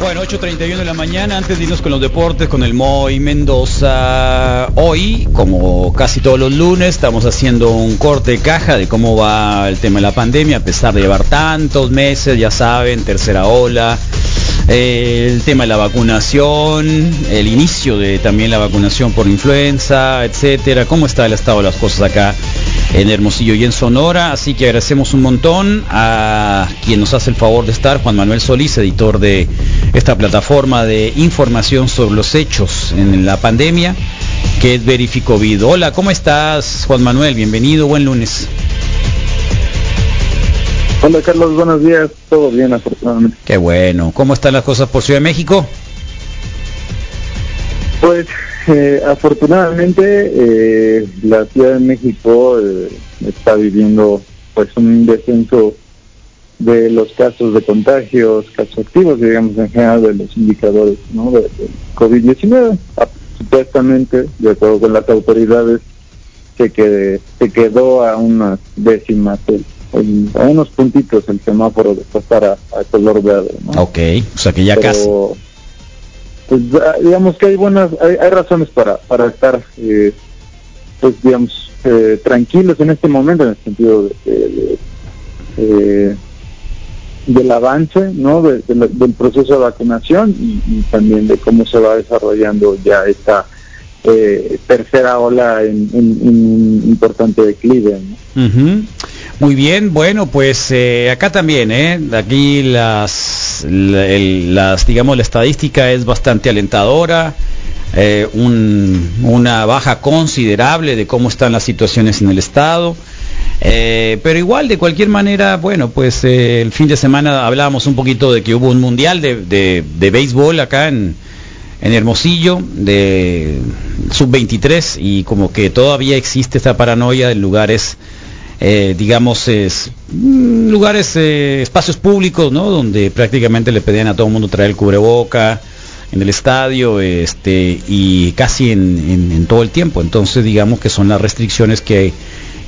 Bueno, 8.31 de la mañana, antes de irnos con los deportes, con el Moy Mendoza. Hoy, como casi todos los lunes, estamos haciendo un corte de caja de cómo va el tema de la pandemia, a pesar de llevar tantos meses, ya saben, tercera ola, eh, el tema de la vacunación, el inicio de también la vacunación por influenza, etcétera. ¿Cómo está el estado de las cosas acá en Hermosillo y en Sonora? Así que agradecemos un montón a quien nos hace el favor de estar, Juan Manuel Solís, editor de esta plataforma de información sobre los hechos en la pandemia, que es Verificovid. Hola, ¿cómo estás, Juan Manuel? Bienvenido, buen lunes. Hola Carlos, buenos días. Todo bien, afortunadamente. Qué bueno. ¿Cómo están las cosas por Ciudad de México? Pues eh, afortunadamente eh, la Ciudad de México eh, está viviendo pues un descenso de los casos de contagios, casos activos, digamos en general de los indicadores ¿no? de, COVID-19. Ah, supuestamente, de acuerdo con las autoridades, se, que, se quedó a unas décimas a unos puntitos el semáforo de pasar a, color verde. ¿no? Ok, o sea que ya casi. Pues, digamos que hay buenas, hay, razones para, para estar, eh, pues digamos, eh, tranquilos en este momento, en el sentido de, eh, del avance, ¿no? del proceso de vacunación y, también de cómo se va desarrollando ya esta tercera ola en, un importante declive. ¿no? Muy bien, bueno, pues eh, acá también, ¿eh? Aquí las, las, digamos, la estadística es bastante alentadora, eh, una baja considerable de cómo están las situaciones en el Estado. Eh, pero igual, de cualquier manera, bueno, pues el fin de semana hablábamos un poquito de que hubo un mundial de, de, béisbol acá en, en Hermosillo, de sub-23, y como que todavía existe esta paranoia en lugares eh, digamos, es, mm, lugares, eh, espacios públicos, ¿no? Donde prácticamente le pedían a todo el mundo traer el cubreboca en el estadio este, y casi en, todo el tiempo. Entonces, digamos que son las restricciones que,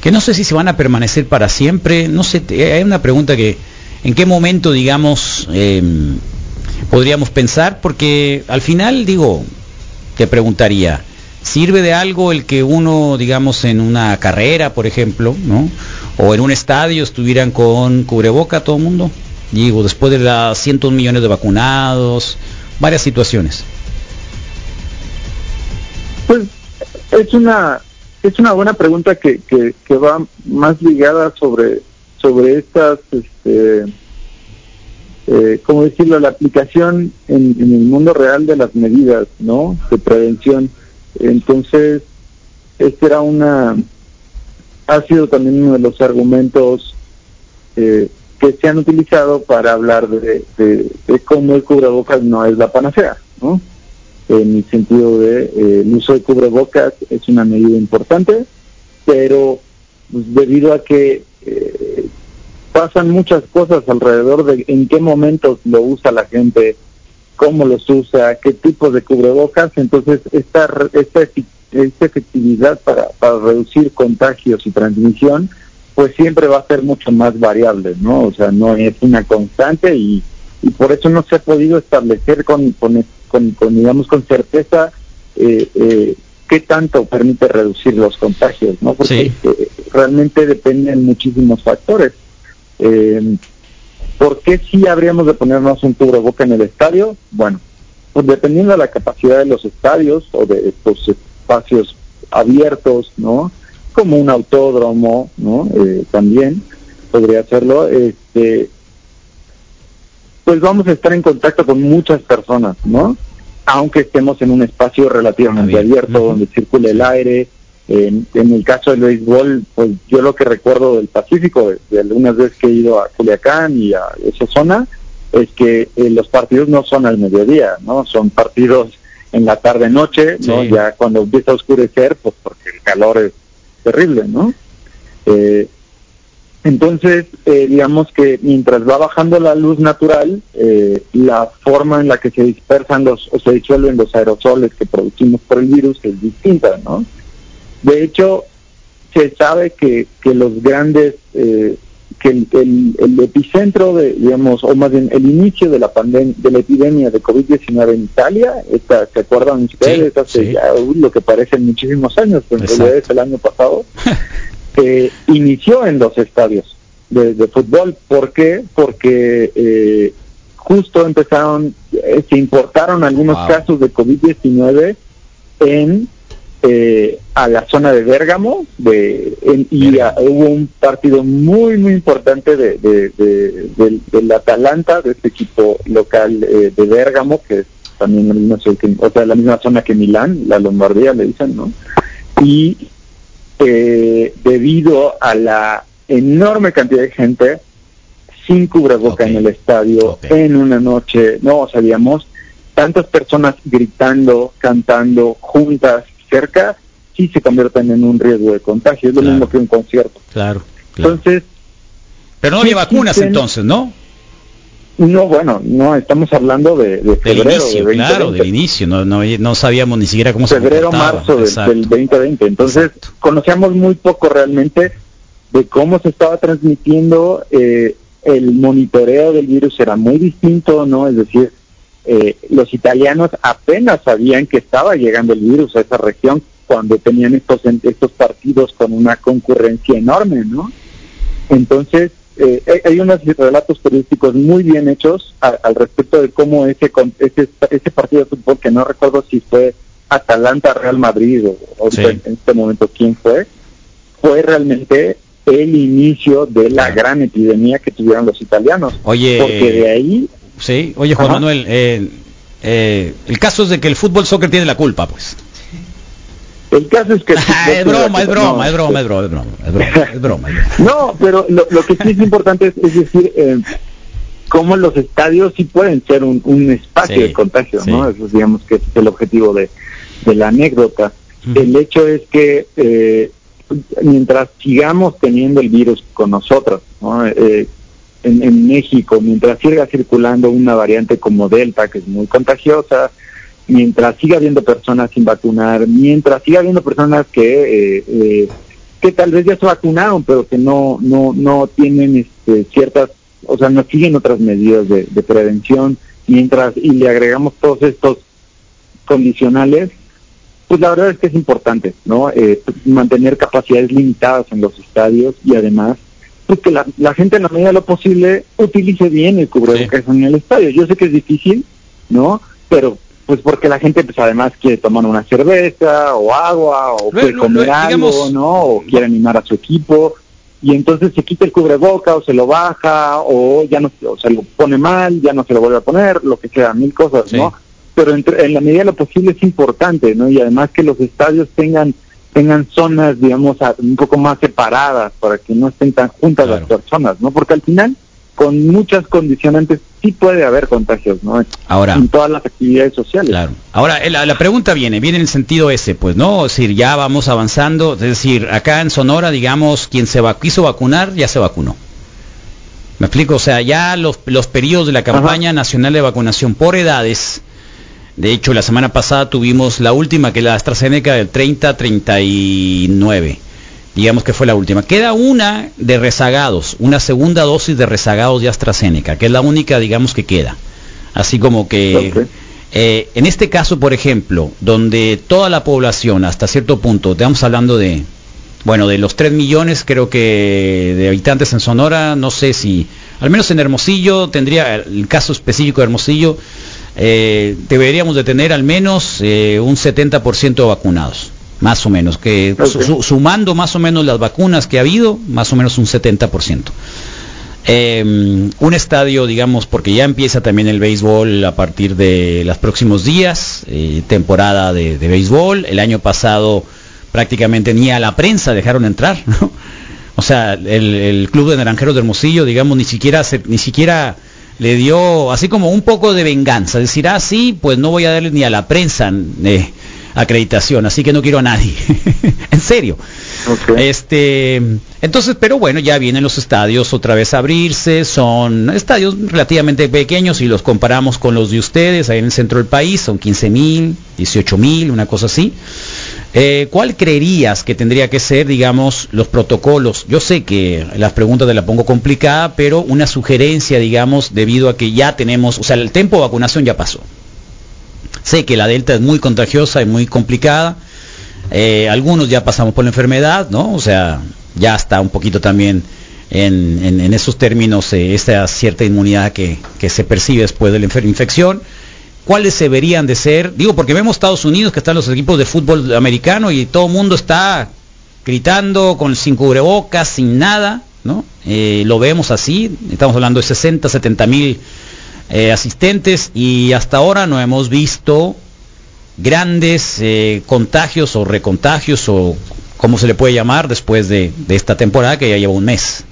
que no sé si se van a permanecer para siempre. No sé, hay una pregunta que, ¿en qué momento, digamos, em, podríamos pensar? Porque al final, digo, te preguntaría, ¿Sirve de algo el que uno, digamos, en una carrera, por ejemplo, ¿no? O en un estadio estuvieran con cubreboca todo el mundo? Digo, después de las cientos millones de vacunados, varias situaciones. Pues es una es una buena pregunta que, que, va más ligada sobre sobre estas este eh, ¿cómo decirlo? La aplicación en, en, el mundo real de las medidas, ¿no? De prevención. Entonces, este era una, ha sido también uno de los argumentos eh, que se han utilizado para hablar de, cómo el cubrebocas no es la panacea, ¿no? En el sentido de eh, el uso de cubrebocas es una medida importante, pero pues, debido a que eh, pasan muchas cosas alrededor de en qué momentos lo usa la gente, cómo los usa, qué tipo de cubrebocas, entonces esta, esta, esta efectividad para, para reducir contagios y transmisión, pues siempre va a ser mucho más variable, ¿no? O sea, no es una constante y, y por eso no se ha podido establecer con, con, con, digamos, con certeza eh, eh, qué tanto permite reducir los contagios, ¿no? Porque eh, realmente dependen muchísimos factores. ¿Por qué sí habríamos de ponernos un cubreboca en el estadio? Bueno, pues dependiendo de la capacidad de los estadios o de estos espacios abiertos, ¿no? Como un autódromo, ¿no? Eh, también podría hacerlo. Este, pues vamos a estar en contacto con muchas personas, ¿no? Aunque estemos en un espacio relativamente abierto, donde circule el aire, en, el caso del béisbol, pues yo lo que recuerdo del Pacífico, de, algunas veces que he ido a Culiacán y a esa zona, es que eh, los partidos no son al mediodía, ¿no? Son partidos en la tarde-noche, ¿no? Ya cuando empieza a oscurecer, pues porque el calor es terrible, ¿no? Eh, entonces, eh, digamos que mientras va bajando la luz natural, la forma en la que se dispersan los o se disuelven los aerosoles que producimos por el virus es distinta, ¿no? De hecho, se sabe que, que los grandes eh, que el, epicentro de, digamos, o más bien el inicio de la pandemia, de la epidemia de COVID-19 en Italia, esta, ¿se acuerdan ustedes? hace ya lo que parecen muchísimos años, pero en realidad es el año pasado, eh, inició en los estadios de, fútbol. ¿Por qué? Porque eh, justo empezaron, eh, se importaron algunos casos de COVID-19 en eh, a la zona de Bérgamo de, y hubo un partido muy muy importante de, del, Atalanta, de este equipo local eh, de Bérgamo, que es también la misma, o sea, la misma zona que Milán, la Lombardía le dicen, ¿no? Y eh, debido a la enorme cantidad de gente sin cubreboca en el estadio en una noche, no sabíamos, tantas personas gritando, cantando juntas cerca, sí se convierten en un riesgo de contagio. Es lo mismo que un concierto. Claro. Entonces. Pero no había vacunas entonces, ¿no? No, bueno, no, estamos hablando de, febrero. Del inicio, claro, del inicio, no, no, sabíamos ni siquiera cómo febrero, se Febrero, marzo del, 2020, entonces conocíamos muy poco realmente de cómo se estaba transmitiendo, eh, el monitoreo del virus era muy distinto, ¿no? Es decir, eh, los italianos apenas sabían que estaba llegando el virus a esa región cuando tenían estos estos partidos con una concurrencia enorme, ¿no? Entonces, eh, hay unos relatos periodísticos muy bien hechos al, respecto de cómo ese, ese, ese partido de fútbol, que no recuerdo si fue Atalanta Real Madrid o, en este momento quién fue, fue realmente el inicio de la gran epidemia que tuvieron los italianos. Oye, porque de ahí Sí, oye Juan Manuel, eh, eh, el caso es de que el fútbol soccer tiene la culpa, pues. El caso es que... es, broma, es, broma, es broma, es broma, es broma, es broma, No, pero lo, que sí es importante es, decir, eh, cómo los estadios sí pueden ser un, espacio de contagio, ¿no? Eso digamos que es el objetivo de, la anécdota. El hecho es que eh, mientras sigamos teniendo el virus con nosotros, ¿no? Eh, en, México, mientras siga circulando una variante como Delta, que es muy contagiosa, mientras siga habiendo personas sin vacunar, mientras siga habiendo personas que eh, eh, que tal vez ya se vacunaron, pero que no no no tienen este, ciertas, o sea, no siguen otras medidas de, prevención, mientras y le agregamos todos estos condicionales, pues la verdad es que es importante, ¿no? Eh, mantener capacidades limitadas en los estadios y además pues que la, gente en la medida de lo posible utilice bien el cubrebocas en el estadio. Yo sé que es difícil, ¿no? Pero pues porque la gente pues además quiere tomar una cerveza o agua o quiere comer algo, ¿no? O quiere animar a su equipo y entonces se quita el cubreboca o se lo baja o ya no o se lo pone mal, ya no se lo vuelve a poner, lo que sea, mil cosas, ¿no? Pero en la medida de lo posible es importante, ¿no? Y además que los estadios tengan tengan zonas, digamos, un poco más separadas para que no estén tan juntas las personas, ¿no? Porque al final, con muchas condicionantes, sí puede haber contagios, ¿no? Ahora, en todas las actividades sociales. Claro. Ahora, eh, la, pregunta viene, viene en el sentido ese, pues, ¿no? Es decir, ya vamos avanzando, es decir, acá en Sonora, digamos, quien se va, quiso vacunar, ya se vacunó. ¿Me explico? O sea, ya los, los periodos de la campaña nacional de vacunación por edades, de hecho, la semana pasada tuvimos la última, que es la AstraZeneca del 30-39. Digamos que fue la última. Queda una de rezagados, una segunda dosis de rezagados de AstraZeneca, que es la única, digamos, que queda. Así como que... Eh, en este caso, por ejemplo, donde toda la población, hasta cierto punto, estamos hablando de, bueno, de los 3 millones, creo que de habitantes en Sonora, no sé si, al menos en Hermosillo, tendría el caso específico de Hermosillo, eh, deberíamos de tener al menos eh, un 70% vacunados, más o menos, que sumando más o menos las vacunas que ha habido, más o menos un 70%. Eh, un estadio, digamos, porque ya empieza también el béisbol a partir de los próximos días, temporada de, béisbol. El año pasado prácticamente ni a la prensa dejaron entrar, O sea, el, club de naranjeros de Hermosillo, digamos, ni siquiera ni siquiera le dio así como un poco de venganza, decir, ah, sí, pues no voy a darle ni a la prensa eh, acreditación, así que no quiero a nadie. en serio. Este, entonces, pero bueno, ya vienen los estadios otra vez a abrirse, son estadios relativamente pequeños y los comparamos con los de ustedes, ahí en el centro del país, son 15 mil, 18 mil, una cosa así. Eh, ¿Cuál creerías que tendría que ser, digamos, los protocolos? Yo sé que las preguntas te las pongo complicada, pero una sugerencia, digamos, debido a que ya tenemos, o sea, el tiempo de vacunación ya pasó. Sé que la delta es muy contagiosa y muy complicada. Eh, algunos ya pasamos por la enfermedad, ¿no? O sea, ya está un poquito también en, esos términos eh, esta cierta inmunidad que se percibe después de la infección cuáles se deberían de ser. Digo, porque vemos Estados Unidos que están los equipos de fútbol americano y todo el mundo está gritando con sin cubrebocas, sin nada, ¿no? Eh, lo vemos así, estamos hablando de 60, 70 mil eh, asistentes y hasta ahora no hemos visto grandes eh, contagios o recontagios o como se le puede llamar después de, de esta temporada que ya lleva un mes.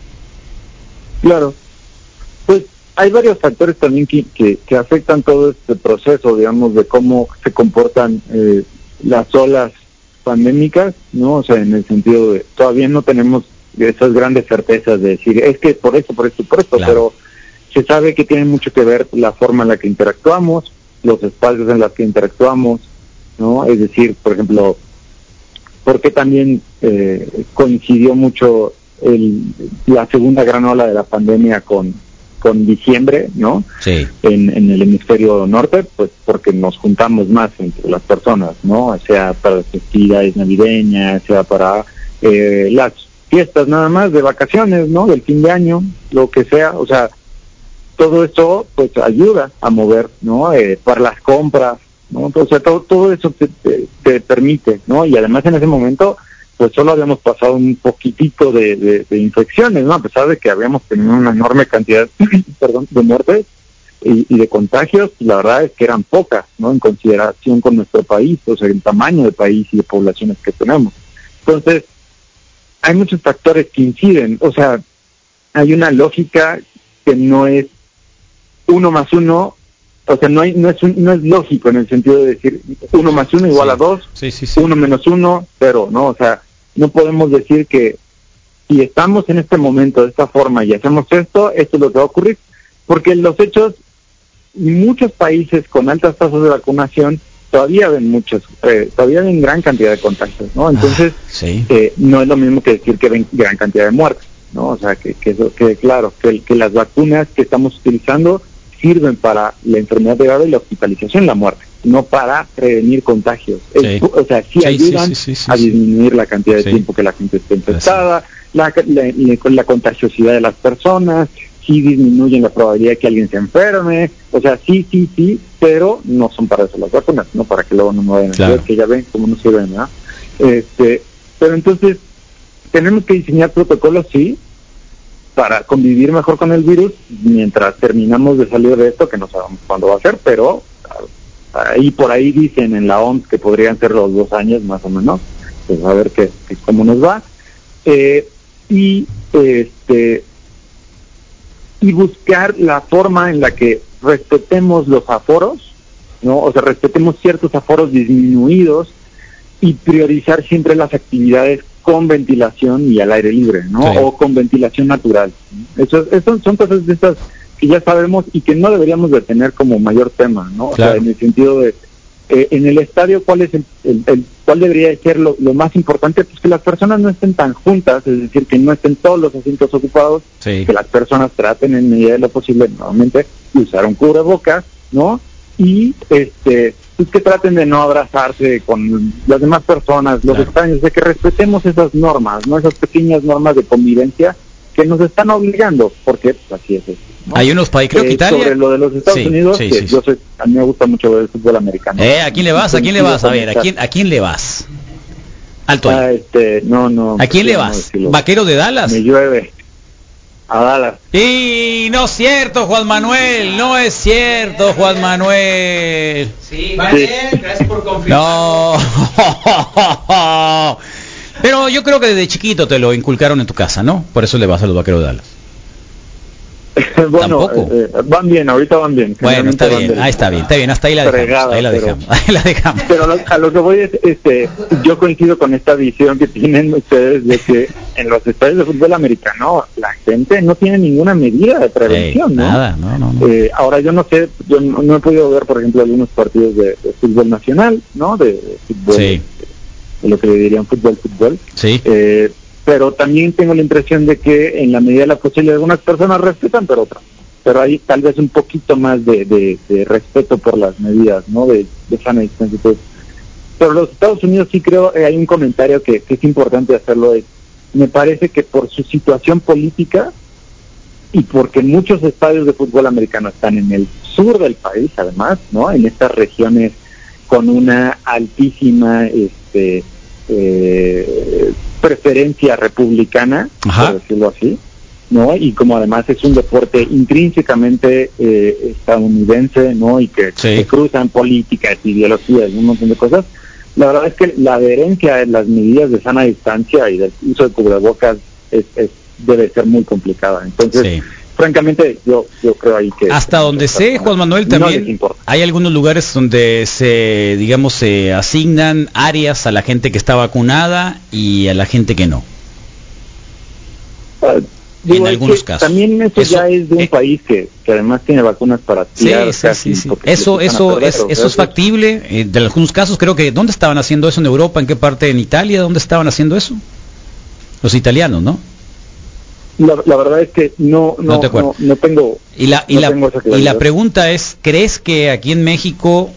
Claro, hay varios factores también que, que, afectan todo este proceso, digamos, de cómo se comportan eh, las olas pandémicas, ¿no? O sea, en el sentido de, todavía no tenemos esas grandes certezas de decir, es que por esto, por esto, por esto, pero se sabe que tiene mucho que ver la forma en la que interactuamos, los espacios en los que interactuamos, ¿no? Es decir, por ejemplo, porque también eh, coincidió mucho el, la segunda gran ola de la pandemia con con diciembre, ¿no? Sí. En, en, el hemisferio norte, pues porque nos juntamos más entre las personas, ¿no? Sea para las festividades navideñas, sea para eh, las fiestas nada más de vacaciones, ¿no? Del fin de año, lo que sea, o sea, todo eso pues ayuda a mover, ¿no? Eh, para las compras, ¿no? O sea, todo, todo eso te, te permite, ¿no? Y además en ese momento pues solo habíamos pasado un poquitito de, infecciones, ¿no? A pesar de que habíamos tenido una enorme cantidad, perdón, de muertes y, de contagios, la verdad es que eran pocas, ¿no? En consideración con nuestro país, o sea, el tamaño de país y de poblaciones que tenemos. Entonces, hay muchos factores que inciden, o sea, hay una lógica que no es uno más uno o sea, no, hay, no, es no es lógico en el sentido de decir uno más uno igual a dos, sí, uno menos uno, pero no, o sea, no podemos decir que si estamos en este momento de esta forma y hacemos esto, esto es lo que va a ocurrir, porque los hechos, muchos países con altas tasas de vacunación todavía ven muchos, eh, todavía ven gran cantidad de contagios, ¿no? Entonces, ah, eh, no es lo mismo que decir que ven gran cantidad de muertes, ¿no? O sea, que, que eso quede claro, que, que las vacunas que estamos utilizando sirven para la enfermedad grave y la hospitalización la muerte no para prevenir contagios. o sea, sí, ayudan a disminuir la cantidad de tiempo que la gente esté infectada, la, la, contagiosidad de las personas, sí disminuyen la probabilidad de que alguien se enferme, o sea, sí, sí, sí, pero no son para eso las vacunas, no para que luego no me vayan a decir que ya ven cómo no sirven, ¿verdad? Este, pero entonces, tenemos que diseñar protocolos, sí, para convivir mejor con el virus mientras terminamos de salir de esto, que no sabemos cuándo va a ser, pero ahí por ahí dicen en la OMS que podrían ser los dos años más o menos, pues a ver qué, cómo nos va. Eh, y este y buscar la forma en la que respetemos los aforos, ¿no? O sea, respetemos ciertos aforos disminuidos y priorizar siempre las actividades con ventilación y al aire libre, ¿no? O con ventilación natural. Eso, eso son cosas de estas que ya sabemos y que no deberíamos de tener como mayor tema, ¿no? O sea, en el sentido de, eh, en el estadio, ¿cuál es el, el, cuál debería ser lo, más importante? Pues que las personas no estén tan juntas, es decir, que no estén todos los asientos ocupados, que las personas traten en medida de lo posible, nuevamente, usar un cubrebocas, ¿no? Y este pues que traten de no abrazarse con las demás personas, los extraños, de que respetemos esas normas, ¿no? Esas pequeñas normas de convivencia que nos están obligando, porque pues, así es. Hay unos países, creo que eh, Italia... Sobre lo de los Estados Unidos, que yo soy, a mí me gusta mucho ver el fútbol americano. Eh, ¿A quién le vas? ¿A quién le vas? A ver, ¿a quién, a quién le vas? Alto ah, este, no, no. ¿A quién le vas? ¿Vaquero de Dallas? Me llueve. A Dallas. Y no es cierto, Juan Manuel, no es cierto, Juan Manuel. Sí, va bien, gracias por confirmar. No. Pero yo creo que desde chiquito te lo inculcaron en tu casa, ¿no? Por eso le vas a los vaqueros de Dallas. bueno, eh, eh, van bien, ahorita van bien. Bueno, está bien, ahí está bien, está bien, hasta ahí la dejamos. ahí la dejamos, ahí la dejamos. Pero a lo, que voy es, este, yo coincido con esta visión que tienen ustedes de que en los estadios de fútbol americano la gente no tiene ninguna medida de prevención, ¿no? Nada, no, no. Eh, ahora yo no sé, yo no, he podido ver, por ejemplo, algunos partidos de, fútbol nacional, ¿no? De, fútbol. Sí de lo que le dirían fútbol, fútbol. Sí. Eh, pero también tengo la impresión de que en la medida de la posibilidad algunas personas respetan, pero otras. Pero hay tal vez un poquito más de, de, respeto por las medidas, ¿no? De, de sana distancia. Pero los Estados Unidos sí creo, eh, hay un comentario que, que es importante hacerlo, es, me parece que por su situación política y porque muchos estadios de fútbol americano están en el sur del país, además, ¿no? En estas regiones con una altísima este, eh, preferencia republicana, por decirlo así, ¿no? Y como además es un deporte intrínsecamente eh, estadounidense, ¿no? Y que se cruzan políticas, ideologías un montón de cosas, la verdad es que la adherencia a las medidas de sana distancia y del uso de cubrebocas es, debe ser muy complicada. Entonces, francamente, yo, yo creo ahí que... Hasta donde sé, Juan Manuel, también hay algunos lugares donde se, digamos, se asignan áreas a la gente que está vacunada y a la gente que no. Ah, en algunos casos. También eso, ya es de un eh, país que, además tiene vacunas para tirar sí, sí, Eso, eso, es, eso es factible. Eh, de algunos casos creo que ¿dónde estaban haciendo eso en Europa? ¿En qué parte en Italia? ¿Dónde estaban haciendo eso? Los italianos, ¿no? La, verdad es que no no, no, tengo y la y, la, y la pregunta es crees que aquí en México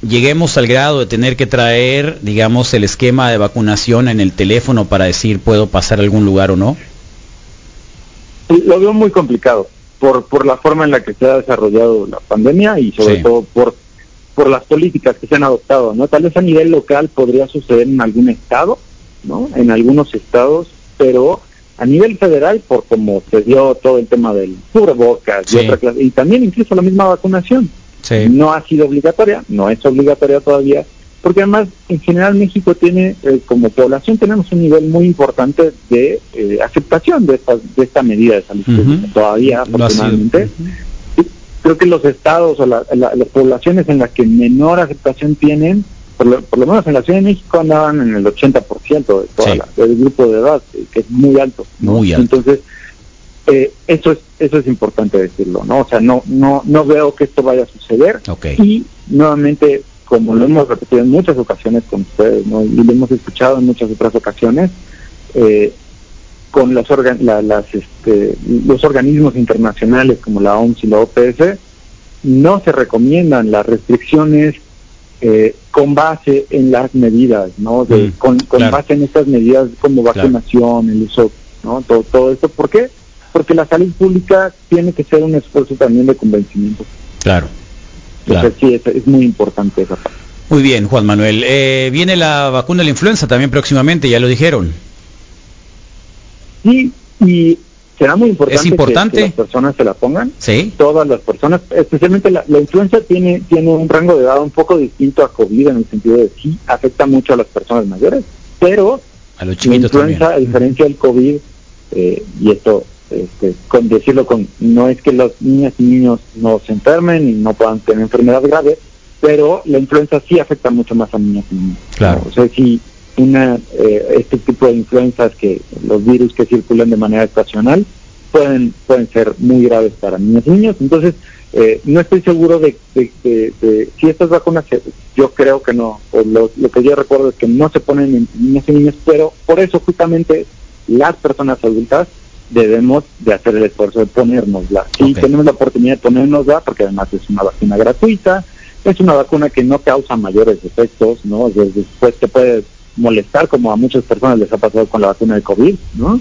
lleguemos al grado de tener que traer digamos el esquema de vacunación en el teléfono para decir puedo pasar a algún lugar o no lo veo muy complicado por por la forma en la que se ha desarrollado la pandemia y sobre todo por por las políticas que se han adoptado no tal vez a nivel local podría suceder en algún estado no en algunos estados pero a nivel federal, por como se dio todo el tema del cubrebocas y otra clase, y también incluso la misma vacunación. No ha sido obligatoria, no es obligatoria todavía, porque además en general México tiene, eh, como población, tenemos un nivel muy importante de eh, aceptación de esta, de esta medida de salud todavía, afortunadamente. Creo que los estados o las poblaciones en las que menor aceptación tienen por lo, menos en la Ciudad de México andaban en el 80% de toda del grupo de edad, eh, que es muy alto. Muy alto. Entonces, eh, eso es eso es importante decirlo, ¿no? O sea, no no no veo que esto vaya a suceder. Y nuevamente, como lo hemos repetido en muchas ocasiones con ustedes, ¿no? Y lo hemos escuchado en muchas otras ocasiones, eh, con las, las este, los organismos internacionales como la OMS y la OPS, no se recomiendan las restricciones eh, con base en las medidas, ¿no? De, mm, con, base en estas medidas como vacunación, el uso, ¿no? Todo, todo esto. ¿Por qué? Porque la salud pública tiene que ser un esfuerzo también de convencimiento. Claro. claro. sí, es, muy importante esa parte. Muy bien, Juan Manuel. Eh, viene la vacuna de la influenza también próximamente, ya lo dijeron. Sí, y será muy importante, ¿Es importante? Que, las personas se la pongan. Sí. Todas las personas, especialmente la, influenza tiene tiene un rango de edad un poco distinto a COVID en el sentido de sí afecta mucho a las personas mayores, pero a los la influenza, a diferencia del COVID, eh, y esto este, con decirlo con no es que los niñas y niños no se enfermen y no puedan tener enfermedades graves, pero la influenza sí afecta mucho más a niñas y niños. Claro. O sea, si una eh, este tipo de influencias que los virus que circulan de manera estacional pueden pueden ser muy graves para niños y niños entonces eh, no estoy seguro de, de, si estas vacunas yo creo que no o lo, que yo recuerdo es que no se ponen en niños y niños pero por eso justamente las personas adultas debemos de hacer el esfuerzo de ponérnosla si tenemos la oportunidad de ponérnosla porque además es una vacuna gratuita es una vacuna que no causa mayores efectos no después te puedes molestar, como a muchas personas les ha pasado con la vacuna de COVID, ¿no?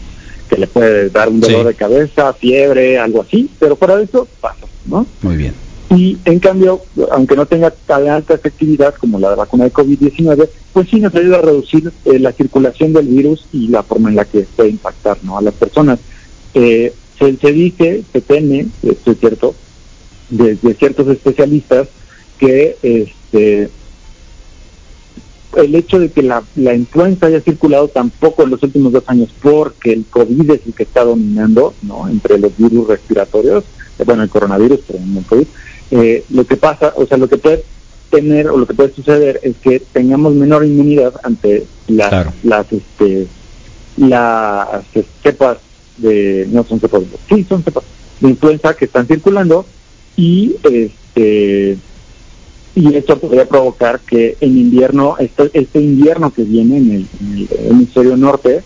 Que le puede dar un dolor de cabeza, fiebre, algo así, pero fuera de eso pasa, ¿no? Muy bien. Y en cambio, aunque no tenga tan alta efectividad como la vacuna de COVID-19, pues sí nos ayuda a reducir eh, la circulación del virus y la forma en la que puede impactar ¿no? a las personas. Eh, se, se, dice, se teme, esto es cierto, de, de ciertos especialistas, que este, el hecho de que la, la influenza haya circulado tampoco en los últimos dos años porque el COVID es el que está dominando, ¿no? Entre los virus respiratorios, eh, bueno, el coronavirus, pero no el COVID, eh, lo que pasa, o sea, lo que puede tener o lo que puede suceder es que tengamos menor inmunidad ante las, las, este, las cepas de, no son cepas, sí, son cepas de influenza que están circulando y este y esto podría provocar que en invierno, este, este invierno que viene en el, en el hemisferio norte,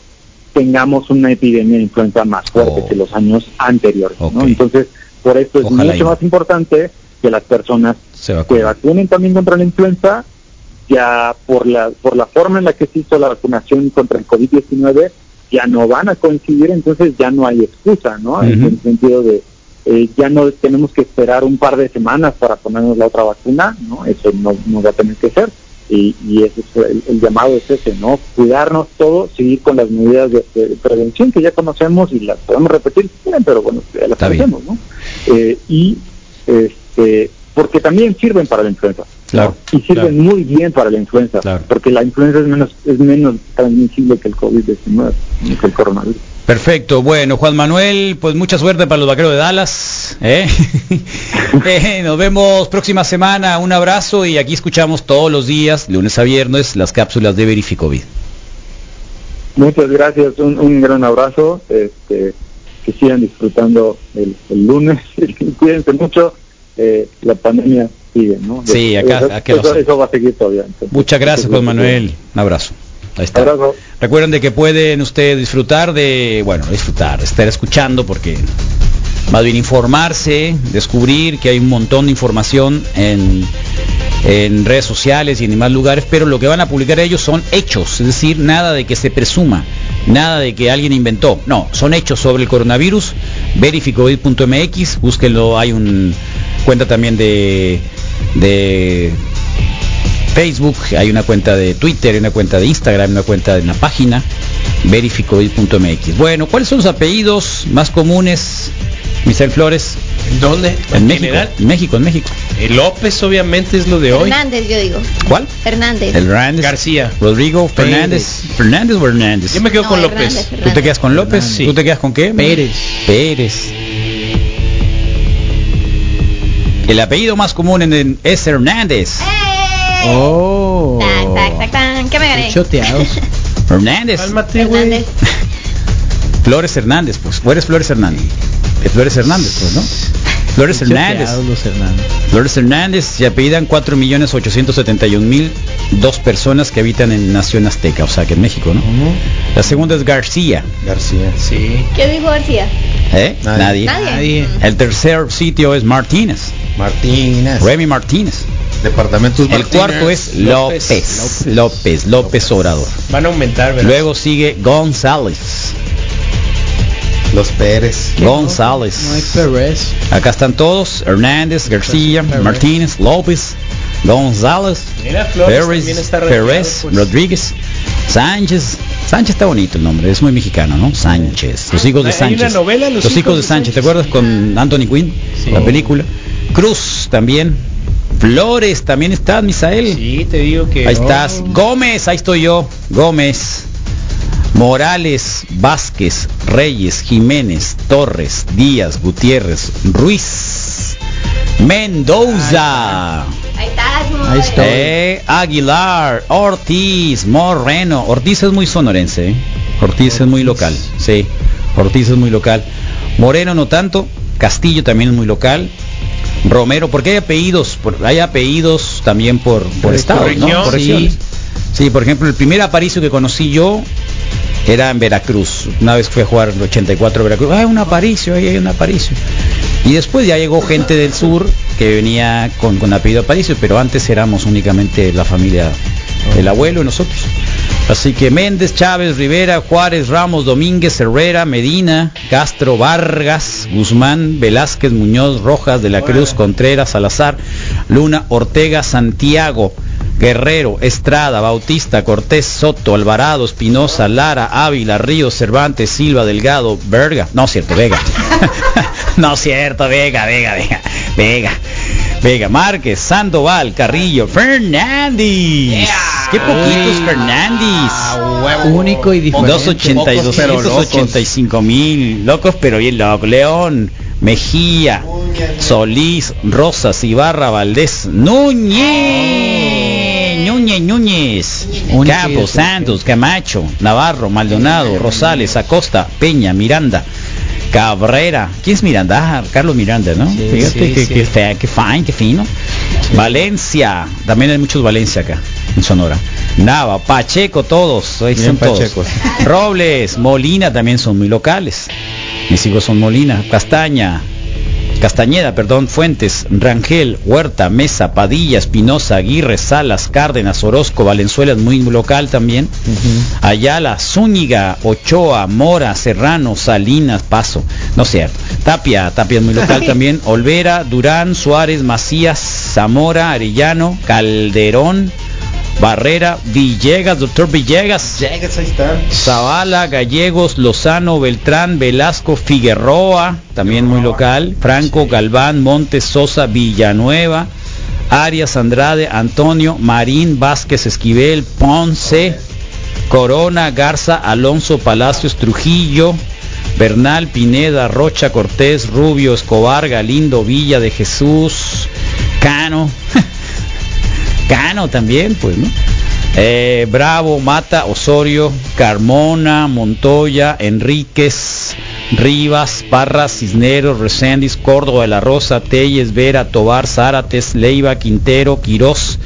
tengamos una epidemia de influenza más fuerte Oh. que los años anteriores. ¿no? Entonces, por esto es Ojalá mucho y- más importante que las personas Se vacunen también contra la influenza, ya por la, por la forma en la que se hizo la vacunación contra el COVID-19, ya no van a coincidir, entonces ya no hay excusa, ¿no? En el sentido de, eh, ya no tenemos que esperar un par de semanas para ponernos la otra vacuna, ¿no? Eso no, no va a tener que ser. Y, y ese es el, el llamado es ese, ¿no? Cuidarnos todos, seguir con las medidas de, de prevención que ya conocemos y las podemos repetir pero bueno, ya las Está bien. ¿no? Eh, y este porque también sirven para la influenza. Claro, Y sirven muy bien para la influenza, Claro. porque la influenza es menos es menos transmisible que el COVID-19, ¿no? que el coronavirus. Perfecto, bueno, Juan Manuel, pues mucha suerte para los vaqueros de Dallas. ¿eh? Eh, nos vemos próxima semana, un abrazo y aquí escuchamos todos los días, lunes a viernes, las cápsulas de Verificovid. Muchas gracias, un, un gran abrazo, este, que sigan disfrutando el, el lunes, cuídense mucho, eh, la pandemia sigue, ¿no? Sí, acá- eso, acá eso, va a seguir todavía. entonces, Muchas gracias, Juan Manuel. Un abrazo. Ahí está. Abrazo. Recuerden de que pueden ustedes disfrutar de, bueno, disfrutar, estar escuchando porque más bien informarse, descubrir que hay un montón de información en, en redes sociales y en demás lugares, pero lo que van a publicar ellos son hechos, es decir, nada de que se presuma, nada de que alguien inventó, no, son hechos sobre el coronavirus, verificovid.mx, búsquenlo, hay un cuenta también de de Facebook, hay una cuenta de Twitter, hay una cuenta de Instagram, una cuenta de una página, verificovid.mx. Bueno, ¿cuáles son los apellidos más comunes, Michel Flores? ¿En dónde? En ¿En México, general? en México, en México. Eh, López obviamente es lo de hoy. Hernández, yo digo. ¿Cuál? Hernández. El Hernández. García. Rodrigo Fernández. Fernández o Hernández. Yo me quedo No, con Hernández, López. ¿Tú te quedas con López? Sí. ¿Tú te quedas con qué? Pérez. Pérez. El apellido más común en, en- es Hernández. ¡Eh! Oh. Tac, tac, tac, tac. ¿Qué me gané? Choteados. Hernández. Cálmate. Hernández. Flores Hernández, pues. ¿O eres Flores Hernández? Es Flores Hernández, pues, ¿no? Flores Hernández. Hernández. Flores Hernández se apellidan 4.871.000 dos personas que habitan en Nación Azteca, o sea que en México, ¿no? La segunda es García. García. Sí. ¿Qué dijo García? ¿Eh? Nadie. Nadie. Nadie. El tercer sitio es Martínez. Martínez. Remy Martínez. Departamentos El cuarto es López. López. López. López, Obrador. Van a aumentar, ¿verdad? Luego sigue González. Los Pérez. González. No hay Pérez. Acá están todos. Hernández, García, Pérez. Martínez, López, González, Pérez, está Pérez, pues. Rodríguez, Sánchez. Sánchez está bonito el nombre, es muy mexicano, ¿no? Sánchez. Los hijos de Hay Sánchez. una novela, Los Los hijos de Sánchez, ¿te acuerdas con Anthony Quinn? Sí. La película. Cruz también. Flores también está, Misael. Sí, te digo que... Ahí estás. Gómez, ahí estoy yo. Gómez. Morales, Vázquez, Reyes, Jiménez, Torres, Díaz, Gutiérrez, Ruiz, Mendoza, Ahí estás, Ahí está. eh, Aguilar, Ortiz, Moreno. Ortiz es muy sonorense, ¿eh? Ortiz es muy local, sí. Ortiz es muy local. Moreno no tanto. Castillo también es muy local. Romero, porque hay apellidos, por- hay apellidos también por, por estado, ¿no? Por sí. Sí, por ejemplo, el primer aparicio que conocí yo era en Veracruz. Una vez fui a jugar el 84 a Veracruz. Ah, un aparicio, ahí hay un aparicio. Y después ya llegó gente del sur que venía con, con apellido aparicio, pero antes éramos únicamente la familia, el abuelo y nosotros. Así que Méndez, Chávez, Rivera, Juárez, Ramos, Domínguez, Herrera, Medina, Castro, Vargas, Guzmán, Velázquez, Muñoz, Rojas, de la Cruz, Contreras, Salazar, Luna, Ortega, Santiago, Guerrero, Estrada, Bautista, Cortés, Soto, Alvarado, Espinosa, Lara, Ávila, Ríos, Cervantes, Silva, Delgado, Verga. No, cierto, Vega. no, cierto, Vega, Vega, Vega, Vega. Vega, Márquez, Sandoval, Carrillo, Fernández. Qué poquitos Fernández. Único y diferente. 282, Pocos, pero locos. 285 mil, locos pero bien locos. León, Mejía, Solís, Rosas, Ibarra, Valdés, Núñez, Núñez, Núñez, y Campos. Santos, Camacho, Navarro, Maldonado, Rosales, Acosta, Peña, Miranda. Cabrera, ¿quién es Miranda? Ah, Carlos Miranda, ¿no? Sí, Fíjate sí, que, sí. que que fine, que fino. Valencia, también hay muchos Valencia acá, en Sonora. Nava, Pacheco, todos, ahí son todos. pachecos. Robles, Molina también son muy locales. Mis hijos son Molina, Castaña, Castañeda, perdón, Fuentes, Rangel, Huerta, Mesa, Padilla, Espinosa, Aguirre, Salas, Cárdenas, Orozco, Valenzuela es muy local también. Ayala, Zúñiga, Ochoa, Mora, Serrano, Salinas, Paso, no es cierto. Tapia, Tapia es muy local también. Olvera, Durán, Suárez, Macías, Zamora, Arellano, Calderón, Barrera, Villegas, doctor Villegas. Llegas, ahí están. Zavala, Gallegos, Lozano, Beltrán, Velasco, Figueroa, también muy local, Franco, Galván, Montes, Sosa, Villanueva, Arias, Andrade, Antonio, Marín, Vázquez, Esquivel, Ponce, Corona, Garza, Alonso, Palacios, Trujillo, Bernal, Pineda, Rocha, Cortés, Rubio, Escobar, Galindo, Villa de Jesús, Cano, Cano también, pues, ¿no? Eh, Bravo, Mata, Osorio, Carmona, Montoya, Enríquez, Rivas, Parra, Cisneros, Reséndiz, Córdoba de la Rosa, Telles, Vera, Tobar, Zárates, Leiva, Quintero, Quirós,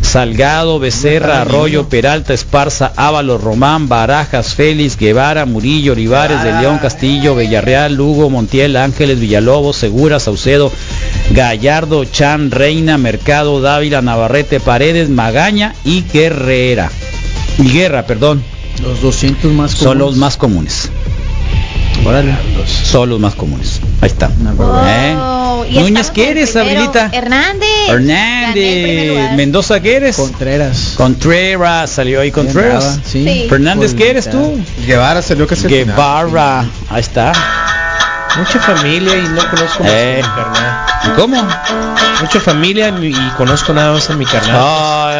Salgado, Becerra, Arroyo, Peralta, Esparza, Ábalos, Román, Barajas, Félix, Guevara, Murillo, Olivares, de León, Castillo, Villarreal, Lugo, Montiel, Ángeles, Villalobos, Segura, Saucedo, Gallardo, Chan, Reina, Mercado, Dávila, Navarrete, Paredes, Magaña y Guerrera. Y Guerra, perdón. Los 200 más Son los más comunes. Órale. Son los más comunes. Ahí está. ¿Eh? Oh, y Núñez, ¿qué eres. Abrilita? Hernández. Hernández. Mendoza, ¿qué eres? Contreras. Contreras, salió ahí Contreras. Sí. Fernández, ¿qué eres tú? Guevara salió al final. Guevara. Ahí está. Mucha familia y no conozco más Eh. a mi carnal. ¿Cómo? Mucha familia y conozco nada más a mi carnal.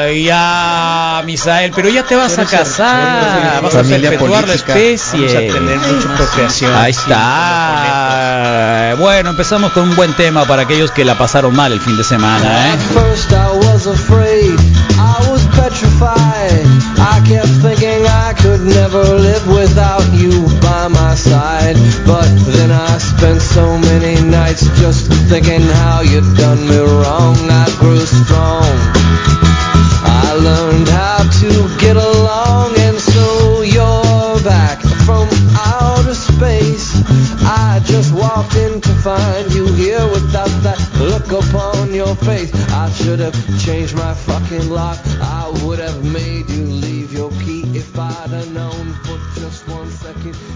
Ay, ya, Misael, pero ya te vas a casar, vas a perpetuar la especie. Vamos a tener mucha procreación. Ahí está. Bueno, empezamos con un buen tema para aquellos que la pasaron mal el fin de semana, ¿eh? First I was afraid, I was petrified. I kept thinking I could never live without you by my side. But then I spent so many nights just thinking how you'd done me wrong. I grew strong. I learned how to get along, and so you're back from outer space. I just walked in to find you here without that look upon your face. I should have changed my fucking lock. I would have made you leave your key if I'd have known for just one second